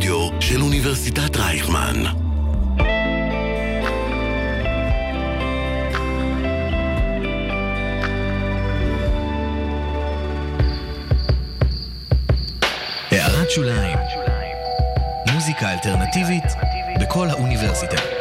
האודיו של אוניברסיטת רייכמן. הערת שוליים מוזיקה אלטרנטיבית בכל האוניברסיטה.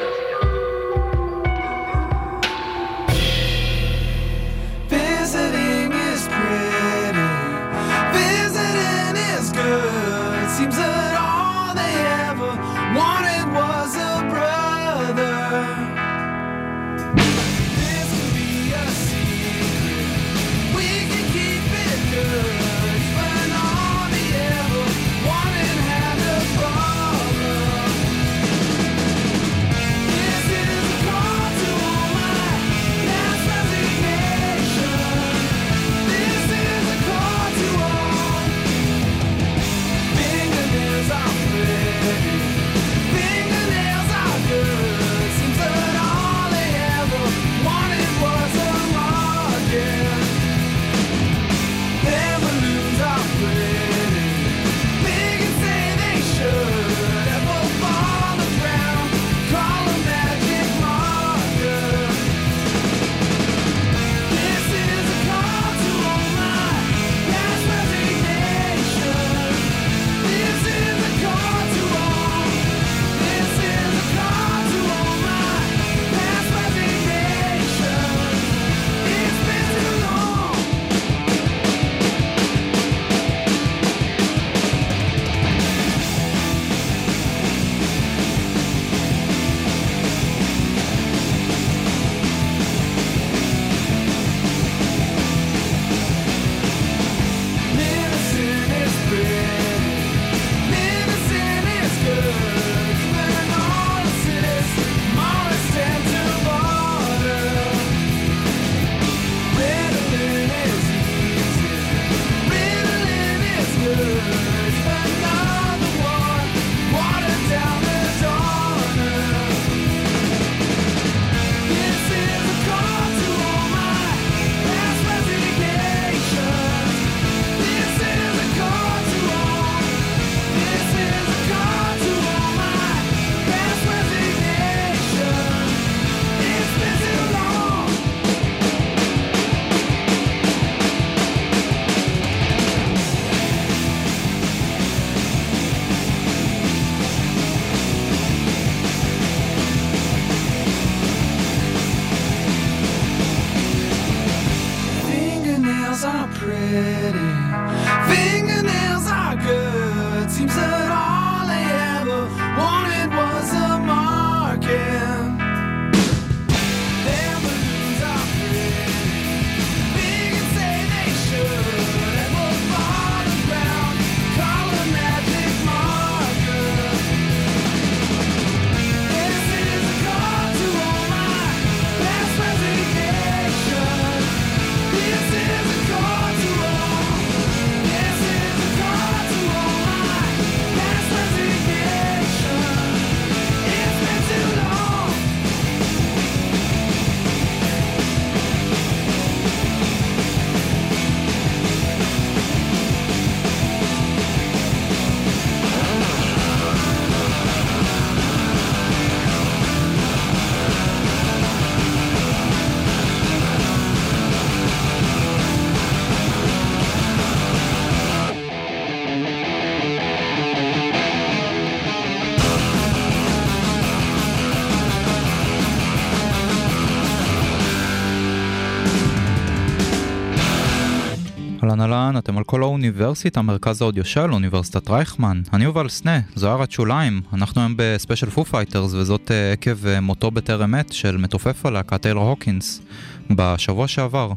אהלן אהלן, אתם על כל האוניברסיטה, מרכז האודיו של אוניברסיטת רייכמן. אני יובל סנה, זו הערת שוליים. אנחנו היום בספיישל פו פייטרס, וזאת אה, עקב אה, מותו בטרם עת של מתופף הלהקה טיילר הוקינס, בשבוע שעבר.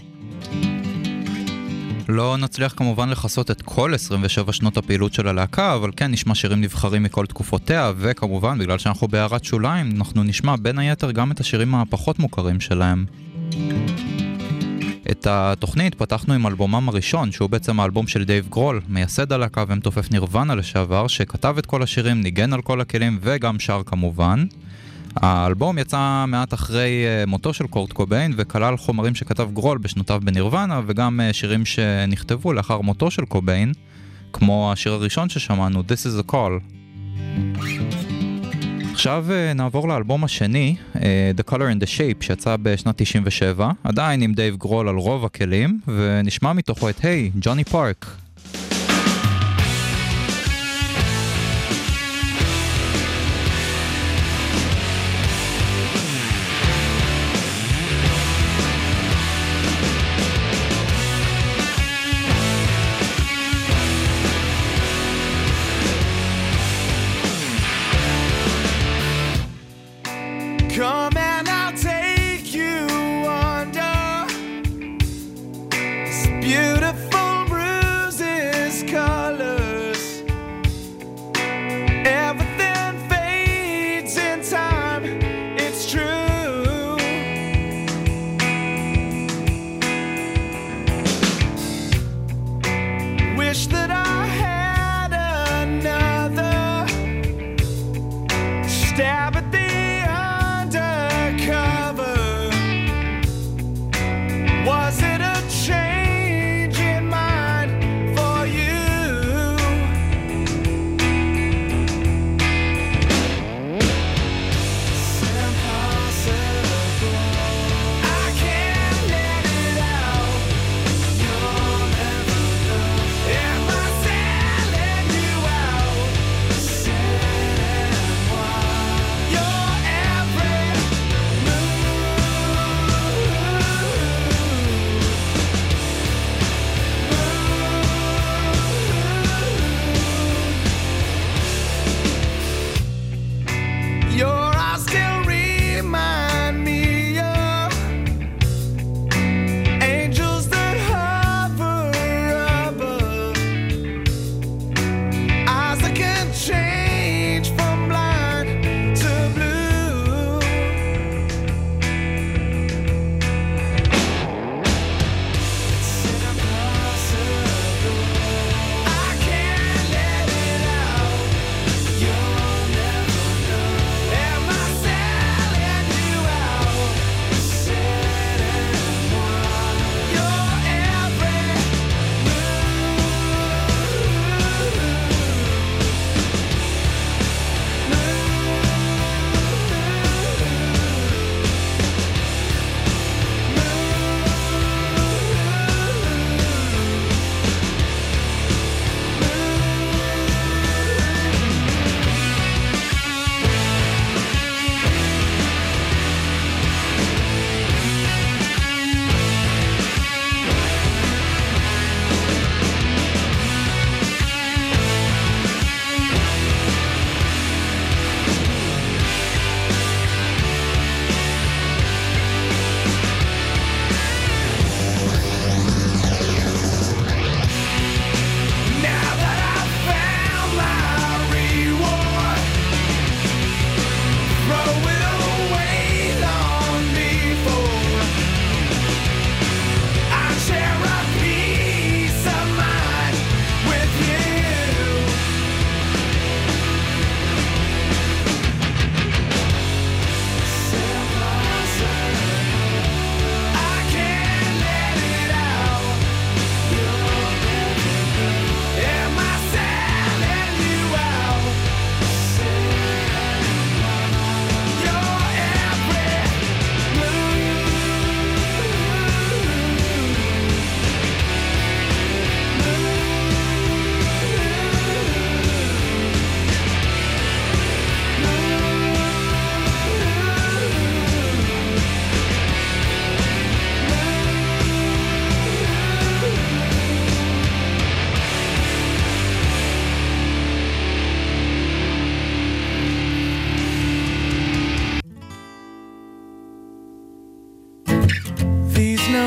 לא נצליח כמובן לכסות את כל 27 שנות הפעילות של הלהקה, אבל כן נשמע שירים נבחרים מכל תקופותיה, וכמובן, בגלל שאנחנו בהערת שוליים, אנחנו נשמע בין היתר גם את השירים הפחות מוכרים שלהם. את התוכנית פתחנו עם אלבומם הראשון, שהוא בעצם האלבום של דייב גרול, מייסד הלהקה ומתופף נירוונה לשעבר, שכתב את כל השירים, ניגן על כל הכלים וגם שר כמובן. האלבום יצא מעט אחרי אה, מותו של קורט קוביין וכלל חומרים שכתב גרול בשנותיו בנירוונה וגם אה, שירים שנכתבו לאחר מותו של קוביין, כמו השיר הראשון ששמענו, This is a Call. עכשיו אה, נעבור לאלבום השני, אה, The Color and the Shape, שיצא בשנת 97, עדיין עם דייב גרול על רוב הכלים, ונשמע מתוכו את Hey, Johnny Park.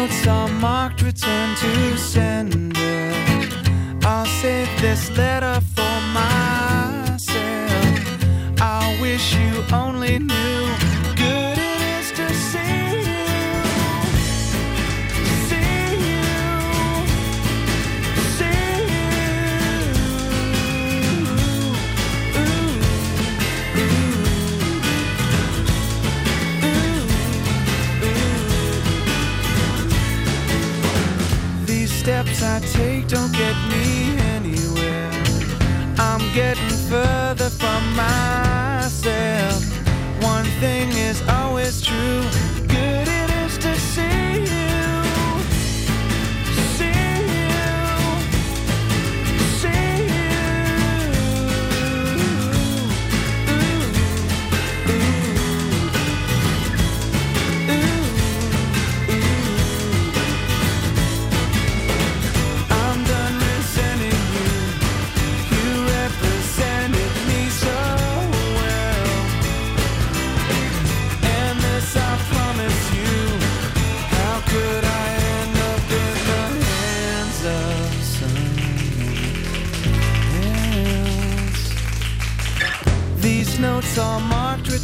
notes are marked return to sender. I'll save this letter for myself. I wish you only take don't get me anywhere. I'm getting further from myself. One thing is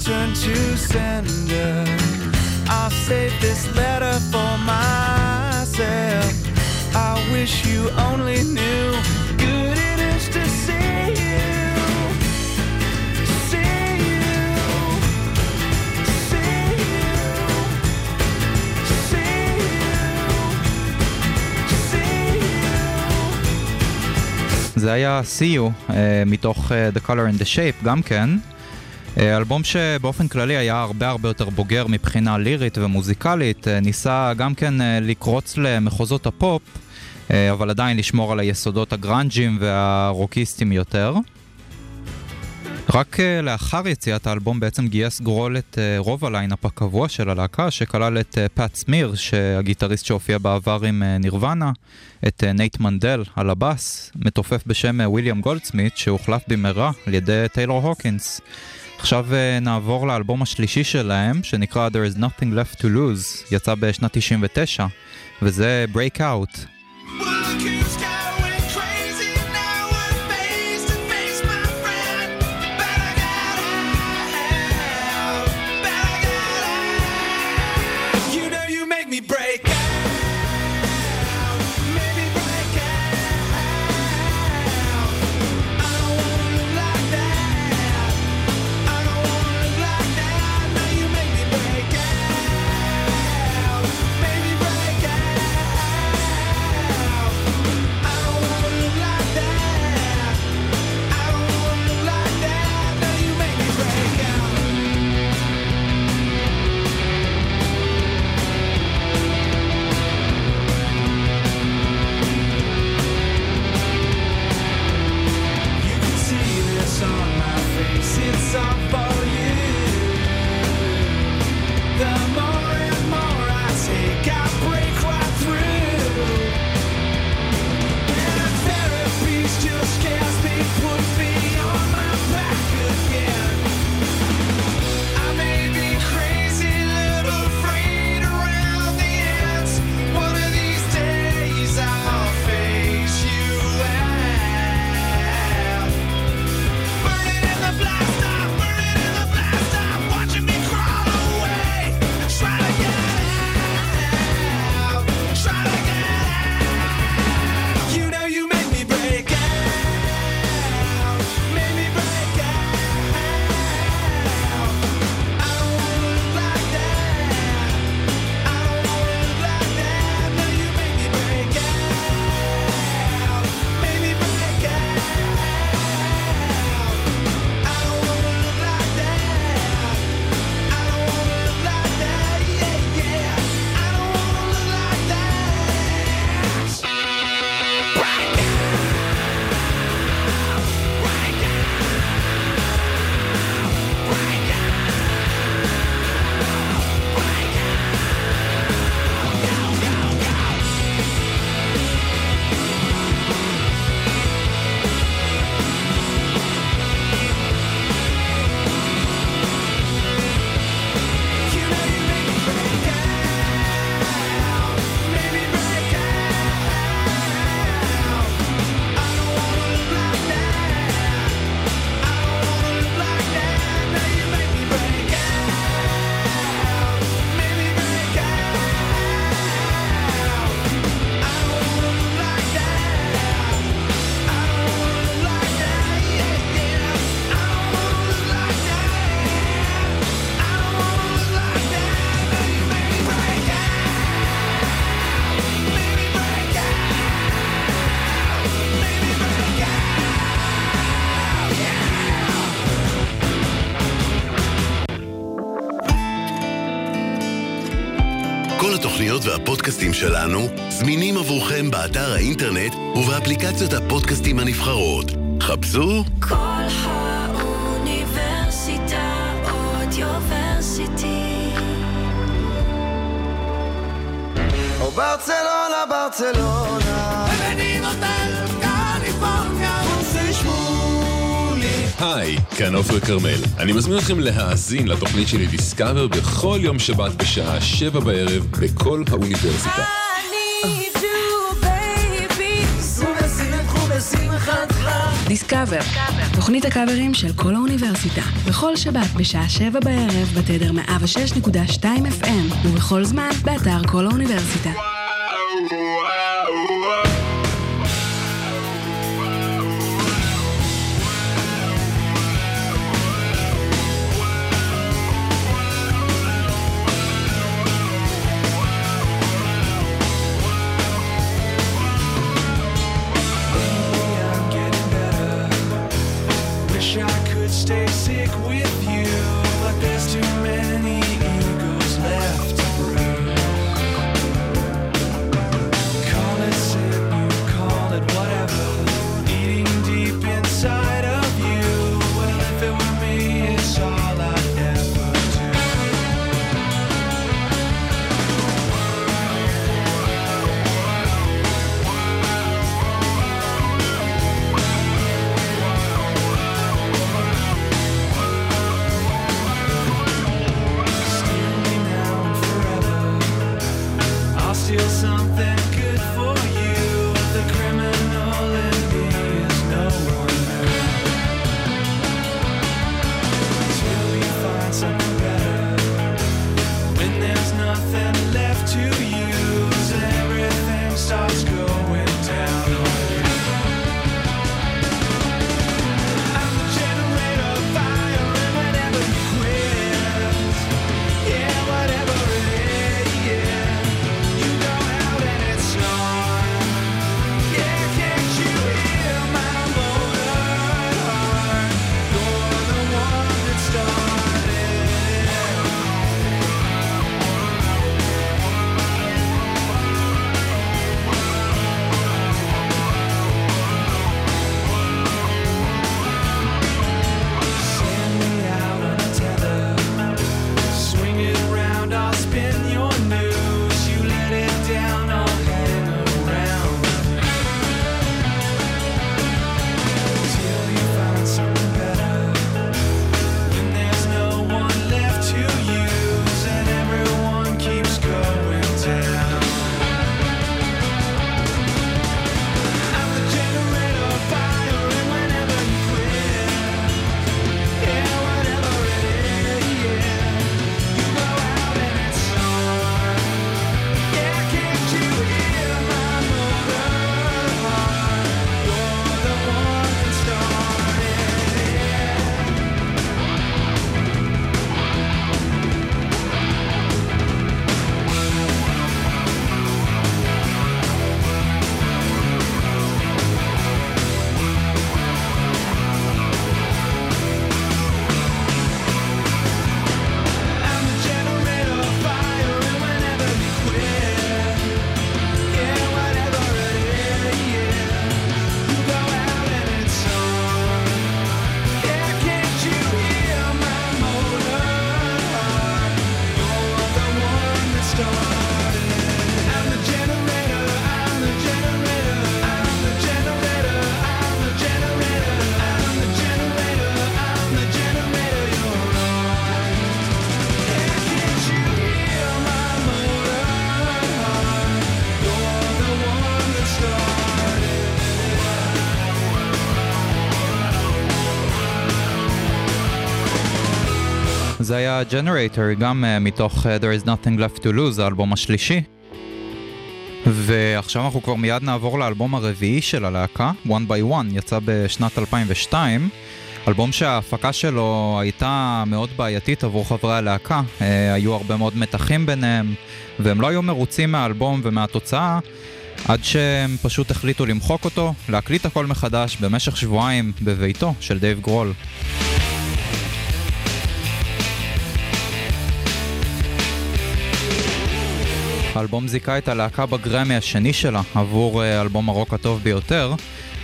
return to sender. I'll save this letter for myself. I wish you only knew good it is to see you. See you. See you. See you. See you. זה היה See You uh, מתוך uh, The Color and the Shape גם כן. אה, אלבום שבאופן כללי היה הרבה הרבה יותר בוגר מבחינה לירית ומוזיקלית, אה, ניסה גם כן אה, לקרוץ למחוזות הפופ, אבל עדיין לשמור על היסודות הגראנג'יים והרוקיסטים יותר. רק לאחר יציאת האלבום בעצם גייס גרול את רוב הליינאפ הקבוע של הלהקה, שכלל את פאט סמיר, הגיטריסט שהופיע בעבר עם נירוונה, את נייט מנדל על הבאס, מתופף בשם וויליאם גולדסמית, שהוחלף במהרה על ידי טיילור הוקינס. עכשיו אה, נעבור לאלבום השלישי שלהם, שנקרא There is Nothing Left to Lose, יצא בשנת 99, וזה Breakout הפודקאסטים שלנו זמינים עבורכם באתר האינטרנט ובאפליקציות הפודקאסטים הנבחרות. חפשו כל האוניברסיטה אודיוורסיטי. או ברצלונה, ברצלונה. מבינים אותנו היי, כאן עופר כרמל. אני מזמין אתכם להאזין לתוכנית שלי דיסקאבר בכל יום שבת בשעה שבע בערב בכל האוניברסיטה. דיסקאבר, תוכנית הקאברים של כל האוניברסיטה, בכל שבת בשעה שבע בערב בתדר 106.2 FM, ובכל זמן באתר כל האוניברסיטה. וואו, וואו. השיר Generator, גם אה, מתוך אה, There is Nothing Left to Lose, האלבום השלישי. ועכשיו אנחנו כבר מיד נעבור לאלבום הרביעי של הלהקה, One by One, יצא בשנת 2002. אלבום שההפקה שלו הייתה מאוד בעייתית עבור חברי הלהקה, אה, היו הרבה מאוד מתחים ביניהם, והם לא היו מרוצים מהאלבום ומהתוצאה, עד שהם פשוט החליטו למחוק אותו, להקליט הכל מחדש במשך שבועיים בביתו של דייב גרול. האלבום זיכה את הלהקה בגרמי השני שלה עבור אה, אלבום הרוק הטוב ביותר,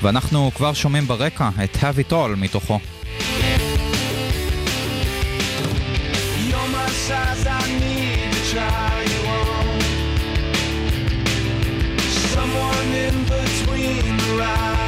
ואנחנו כבר שומעים ברקע את Have It All מתוכו. Someone in between the rides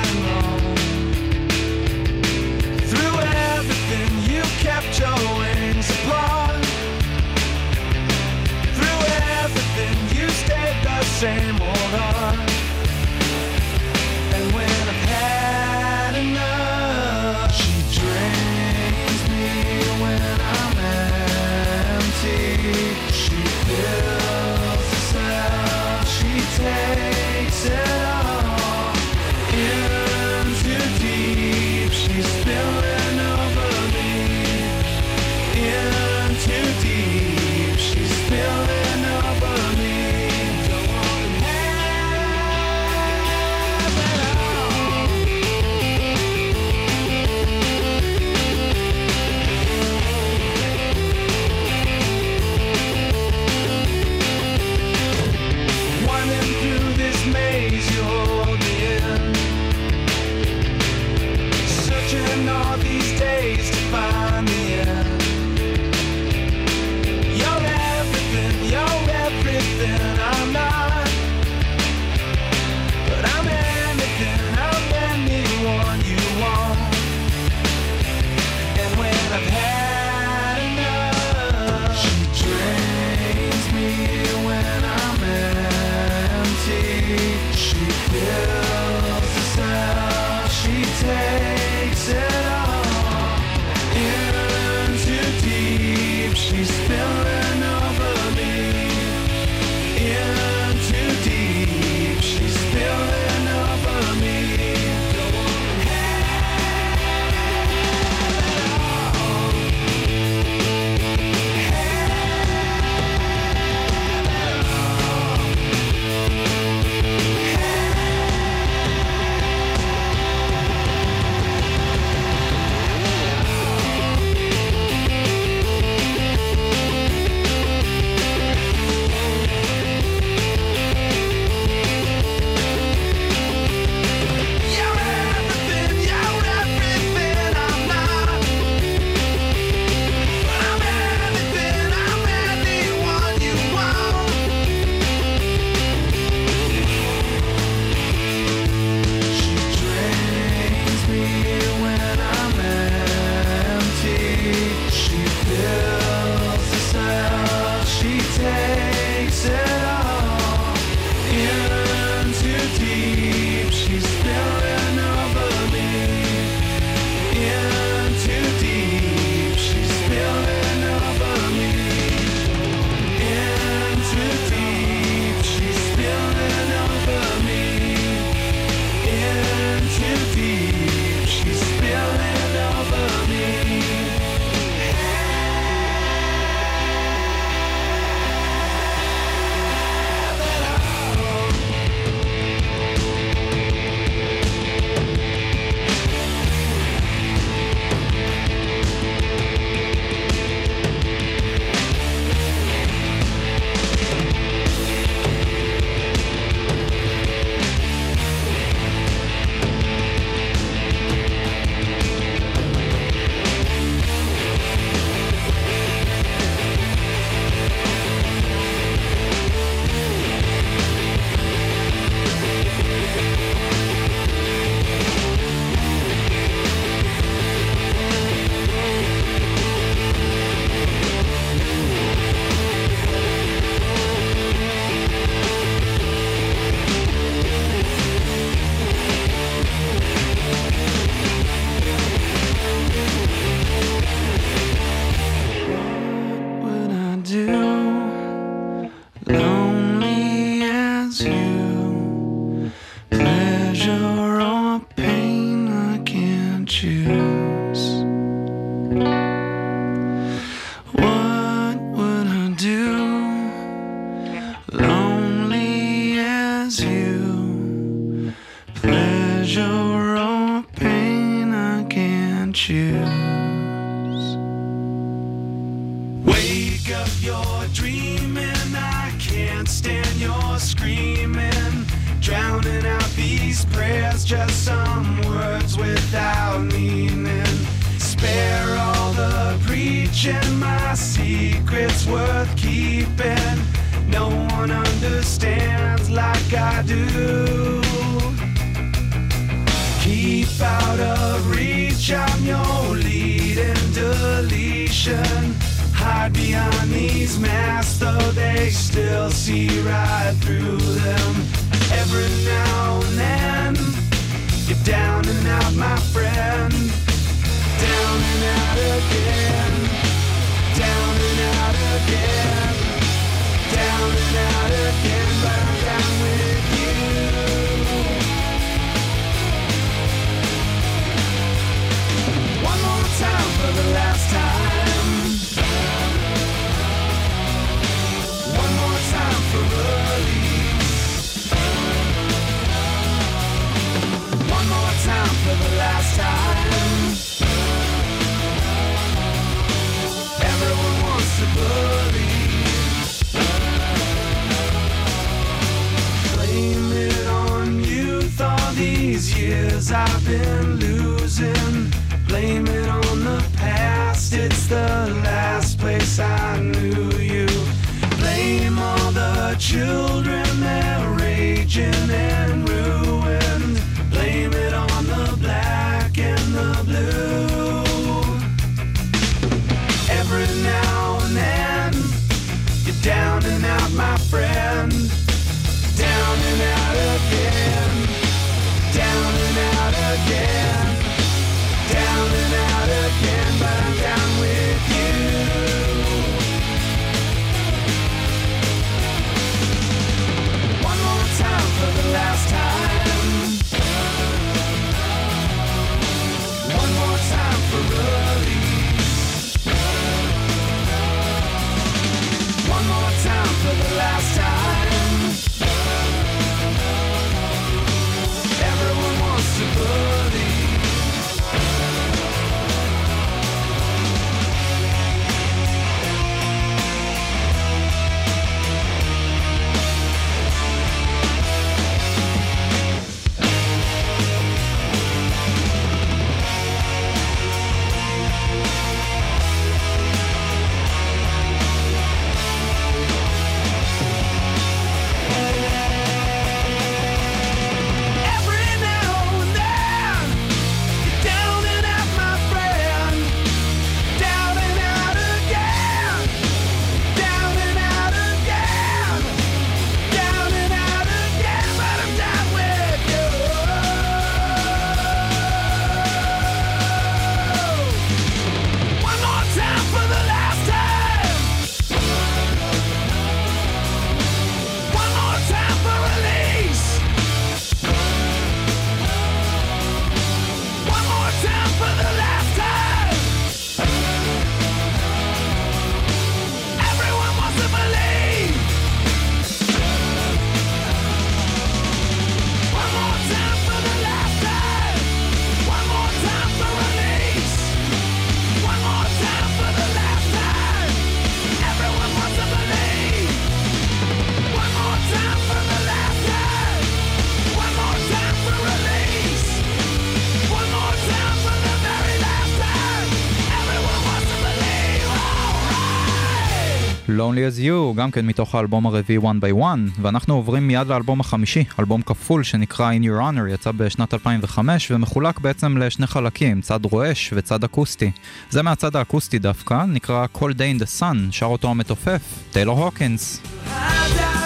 Only As You, גם כן מתוך האלבום הרביעי One by One, ואנחנו עוברים מיד לאלבום החמישי, אלבום כפול שנקרא In Your Honor, יצא בשנת 2005 ומחולק בעצם לשני חלקים, צד רועש וצד אקוסטי. זה מהצד האקוסטי דווקא, נקרא Call Day in the Sun, שר אותו המתופף, טיילור הוקינס. I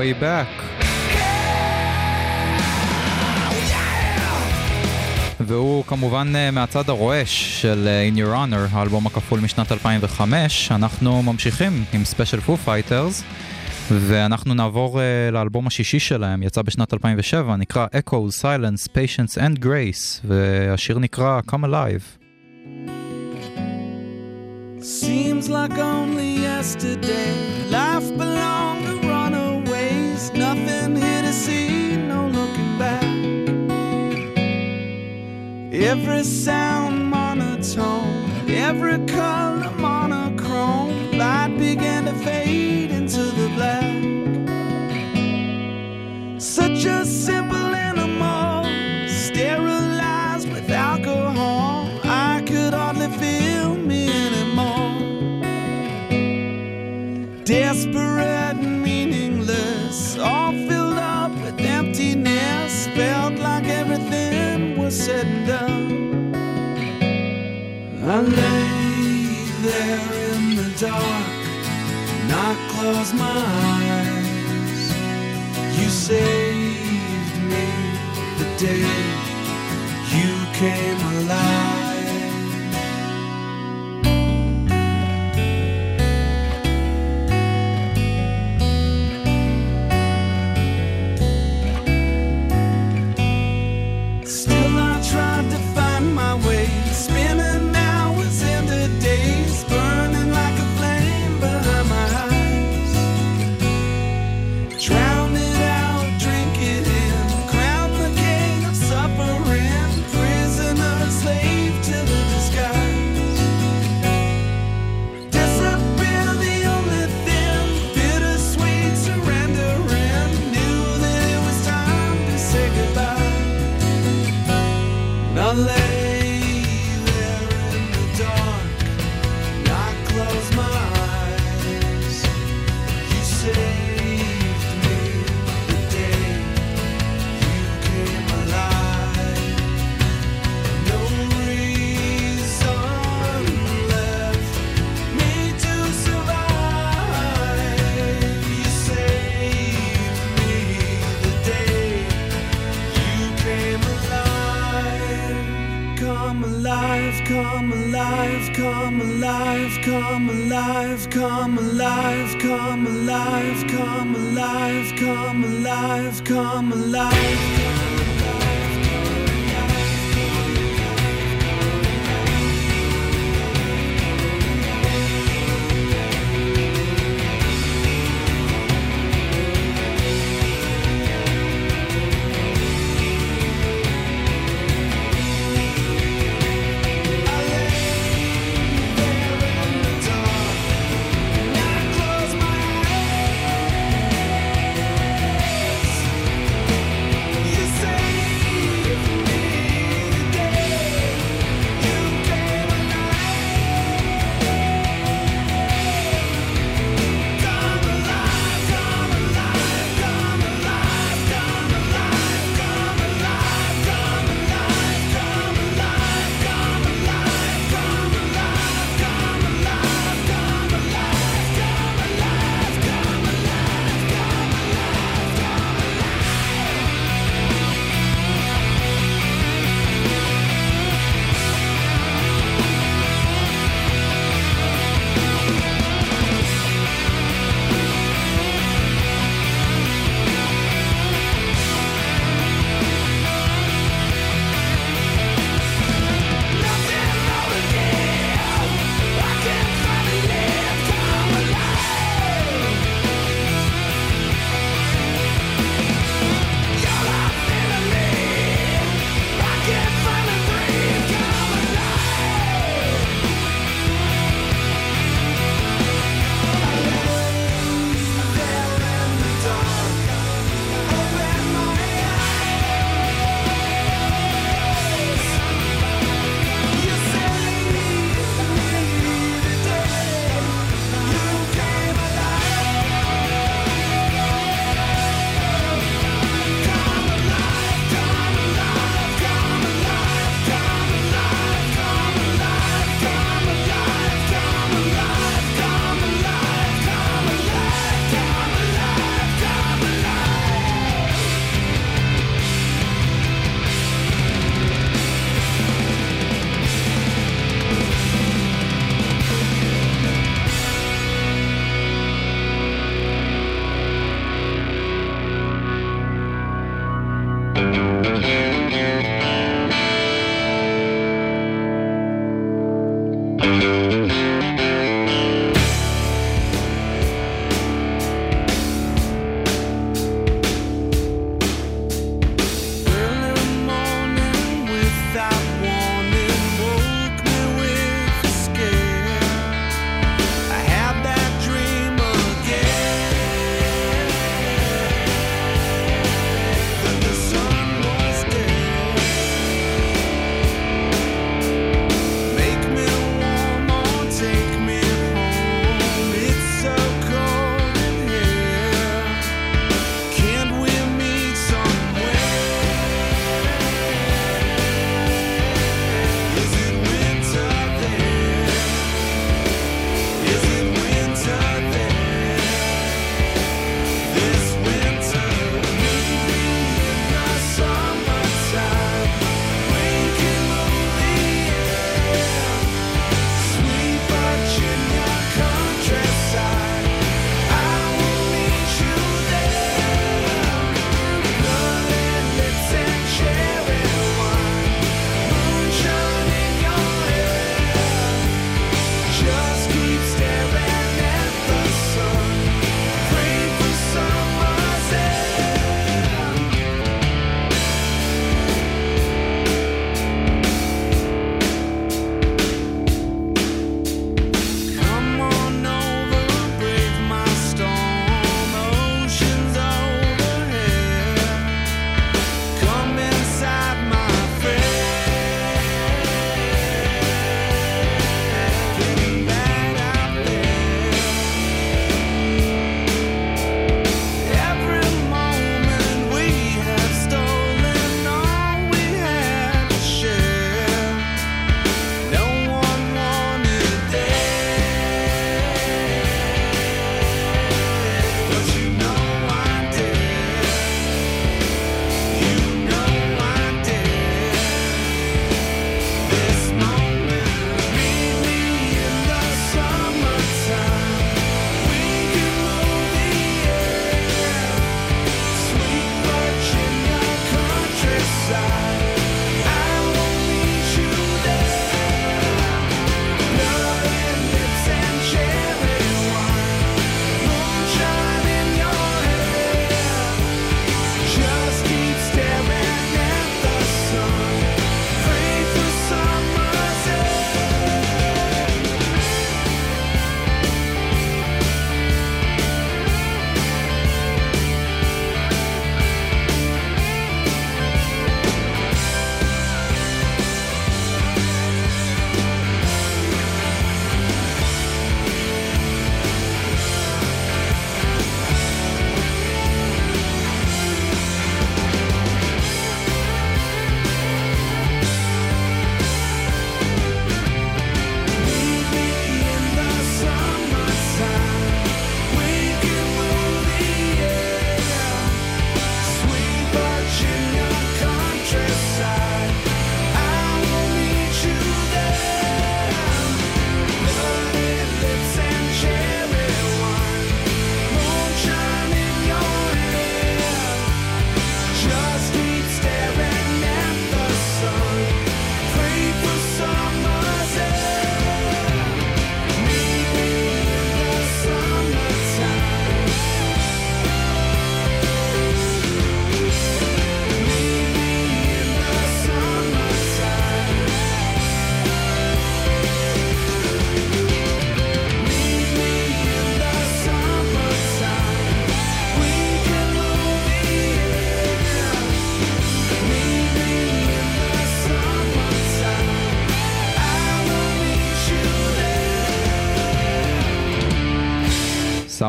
way back. והוא כמובן אה, מהצד הרועש של אה, In Your Honor, האלבום הכפול משנת 2005. אנחנו ממשיכים עם ספיישל פו פייטרס, ואנחנו נעבור אה, לאלבום השישי שלהם, יצא בשנת 2007, נקרא Echoes, Silence, Patience and Grace, והשיר נקרא Come Alive. Seems like only yesterday life belonged Every sound monotone, every color monochrome. Light began to fade into the black. Such a simple. close my eyes. You saved me the day you came alive.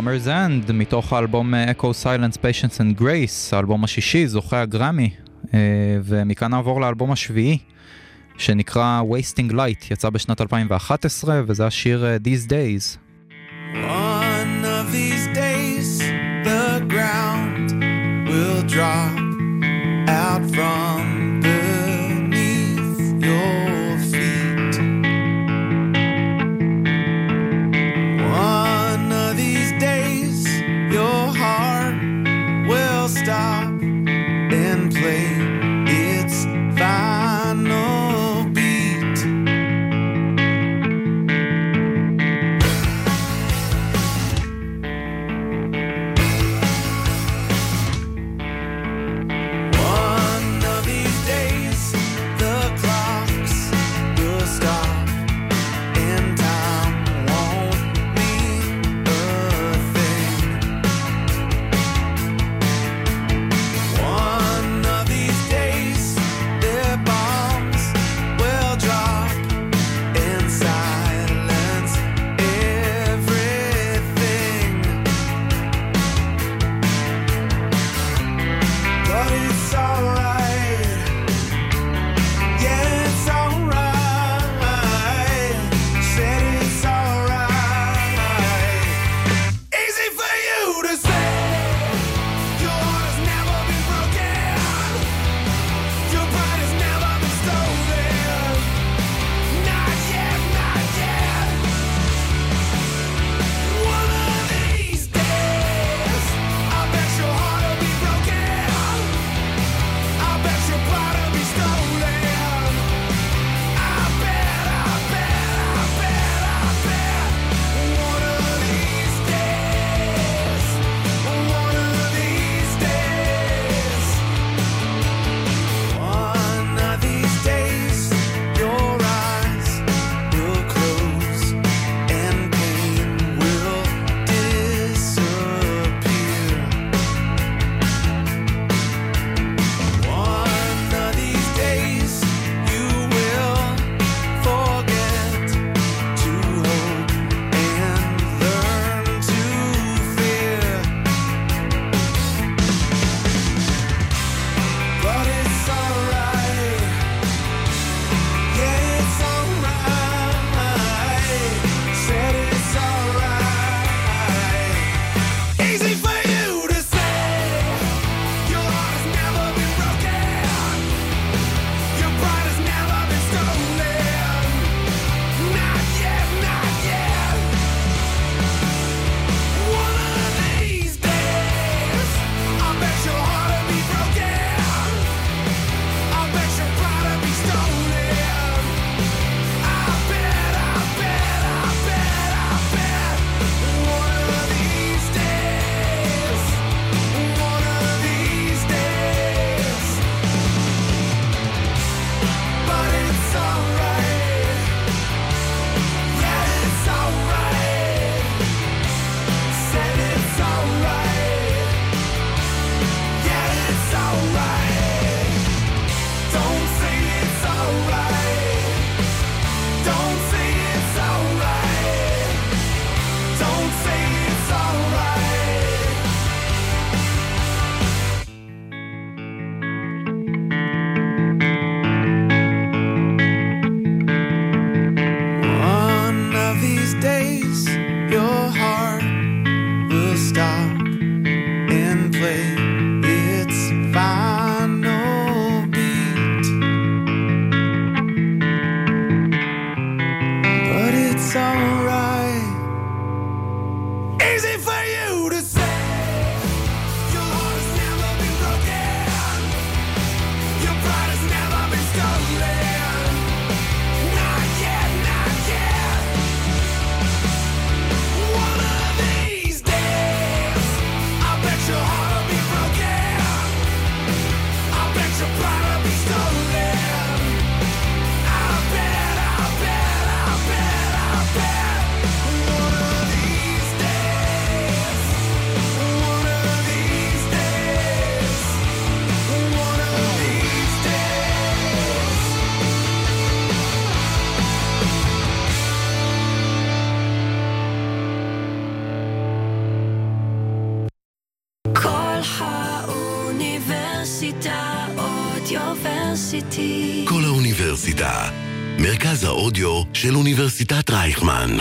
Summer's End, מתוך האלבום אה, Echo Silence, Patience and Grace, האלבום השישי, זוכה הגרמי, אה, ומכאן נעבור לאלבום השביעי, שנקרא Wasting Light, יצא בשנת 2011, וזה השיר אה, These Days. One מרכז האודיו של אוניברסיטת רייכמן.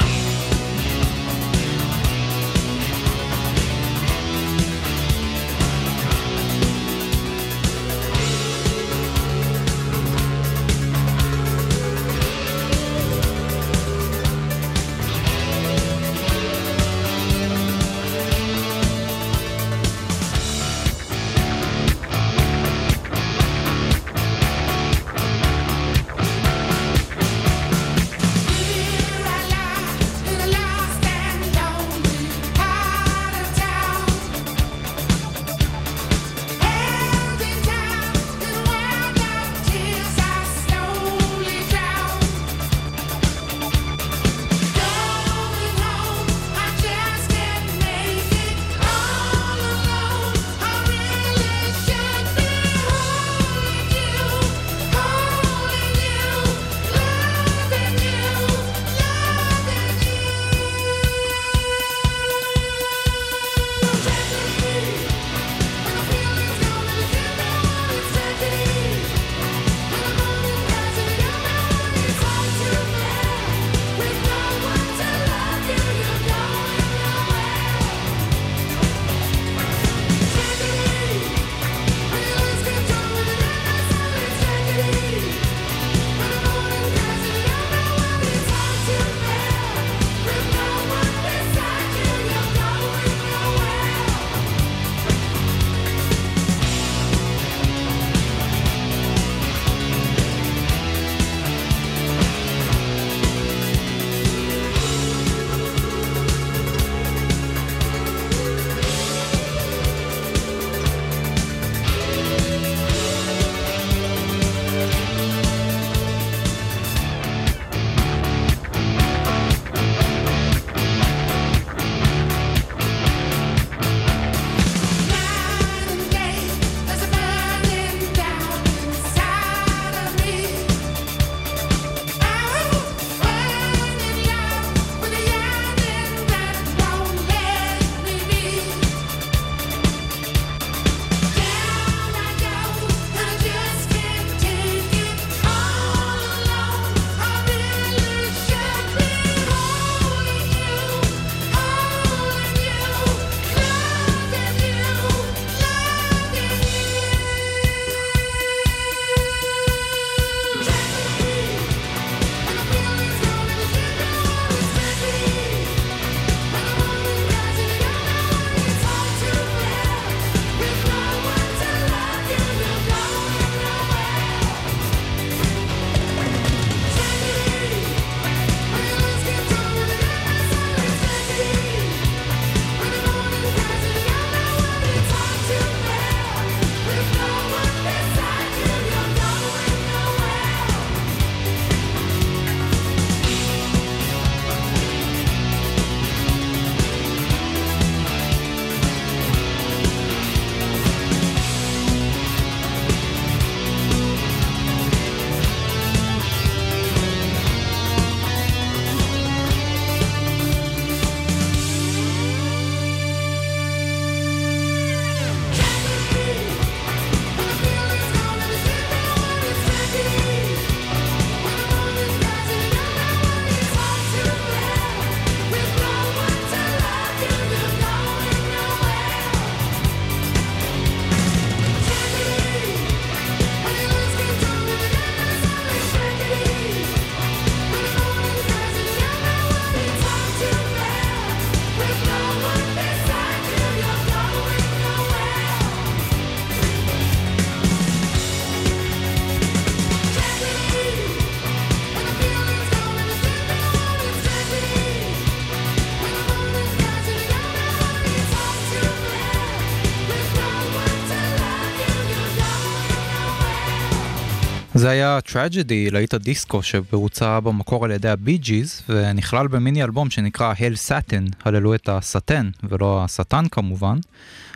זה היה Tragedy, להיט הדיסקו שבוצע במקור על ידי הבי ג'יז ונכלל במיני אלבום שנקרא Hail Satin, הללו את הסאטן ולא השטן כמובן,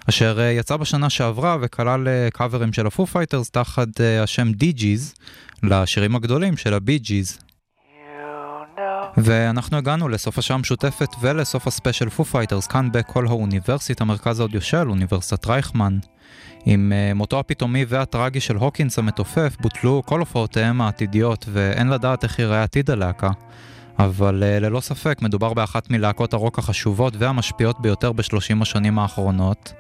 אשר אה, יצא בשנה שעברה וכלל אה, קאברים של הפו פייטרס תחת אה, השם Dee Gees לשירים הגדולים של הבי ג'יז. ואנחנו הגענו לסוף השעה המשותפת ולסוף הספיישל פו פייטרס כאן בכל האוניברסיטה, מרכז האודיו של אוניברסיטת רייכמן. עם אה, מותו הפתאומי והטרגי של הוקינס המתופף בוטלו כל הופעותיהם העתידיות ואין לדעת איך ייראה עתיד הלהקה. אבל אה, ללא ספק מדובר באחת מלהקות הרוק החשובות והמשפיעות ביותר בשלושים השנים האחרונות,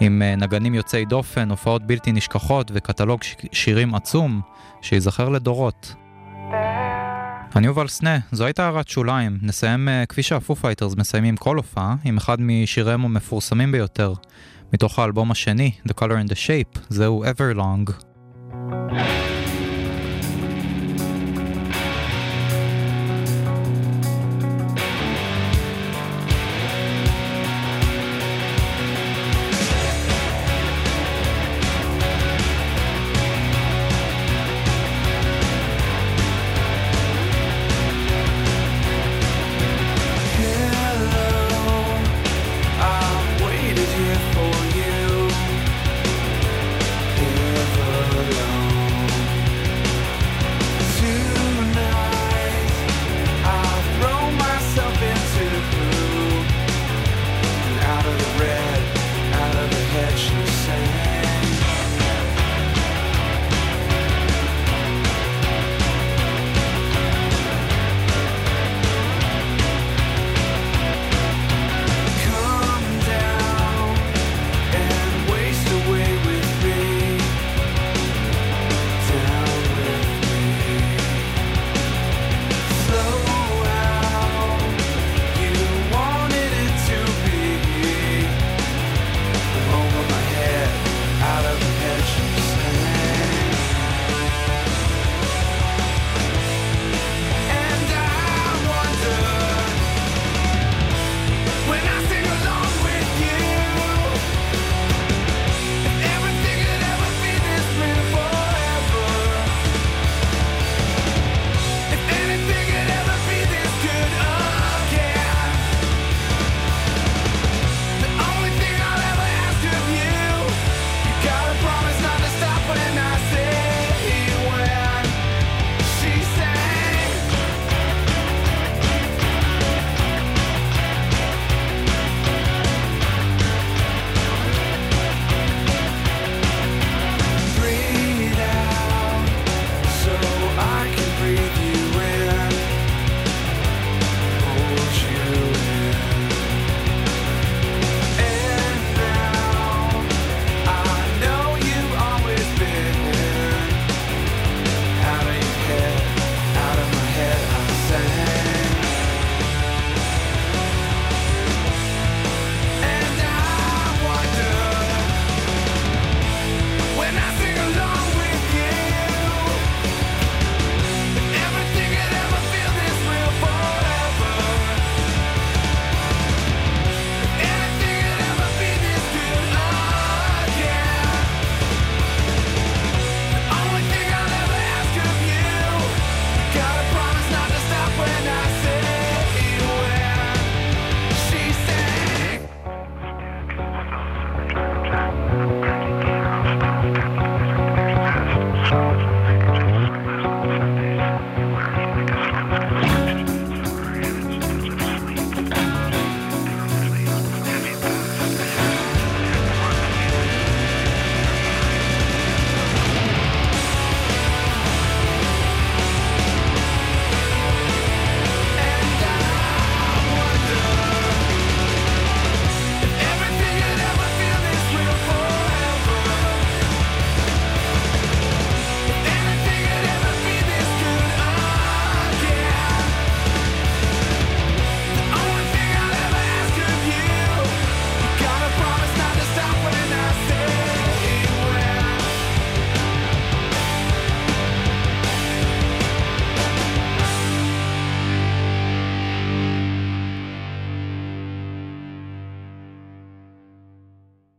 עם אה, נגנים יוצאי דופן, הופעות בלתי נשכחות וקטלוג שירים עצום שייזכר לדורות. אני יובל סנה, זו הייתה הערת שוליים. נסיים כפי שהפו פייטרס מסיימים כל הופעה, עם אחד משיריהם המפורסמים ביותר, מתוך האלבום השני, The Color and the Shape, זהו Everlong.